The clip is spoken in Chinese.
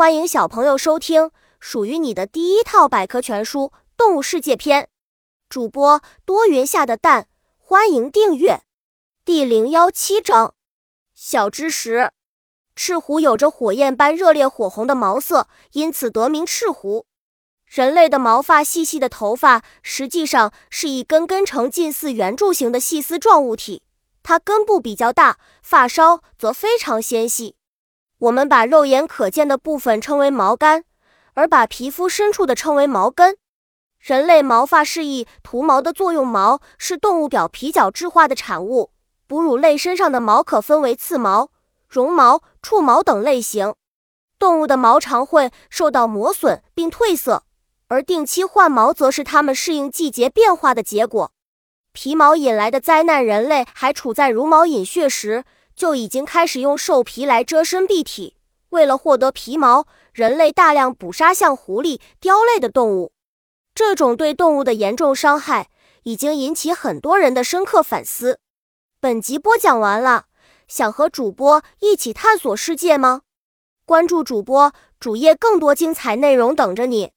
欢迎小朋友收听属于你的第一套百科全书《动物世界篇》。主播多云下的蛋，欢迎订阅。第零幺七章：小知识，赤狐有着火焰般热烈火红的毛色，因此得名赤狐。人类的毛发细细的头发，实际上是一根根呈近似圆柱形的细丝状物体，它根部比较大，发梢则非常纤细。我们把肉眼可见的部分称为毛干，而把皮肤深处的称为毛根。人类毛发是以涂毛的作用，毛是动物表皮角质化的产物。哺乳类身上的毛可分为刺毛、绒毛、触毛等类型。动物的毛常会受到磨损并褪色，而定期换毛则是它们适应季节变化的结果。皮毛引来的灾难，人类还处在茹毛饮血时。就已经开始用兽皮来遮身蔽体。为了获得皮毛，人类大量捕杀像狐狸、雕类的动物。这种对动物的严重伤害，已经引起很多人的深刻反思。本集播讲完了，想和主播一起探索世界吗？关注主播主页，更多精彩内容等着你。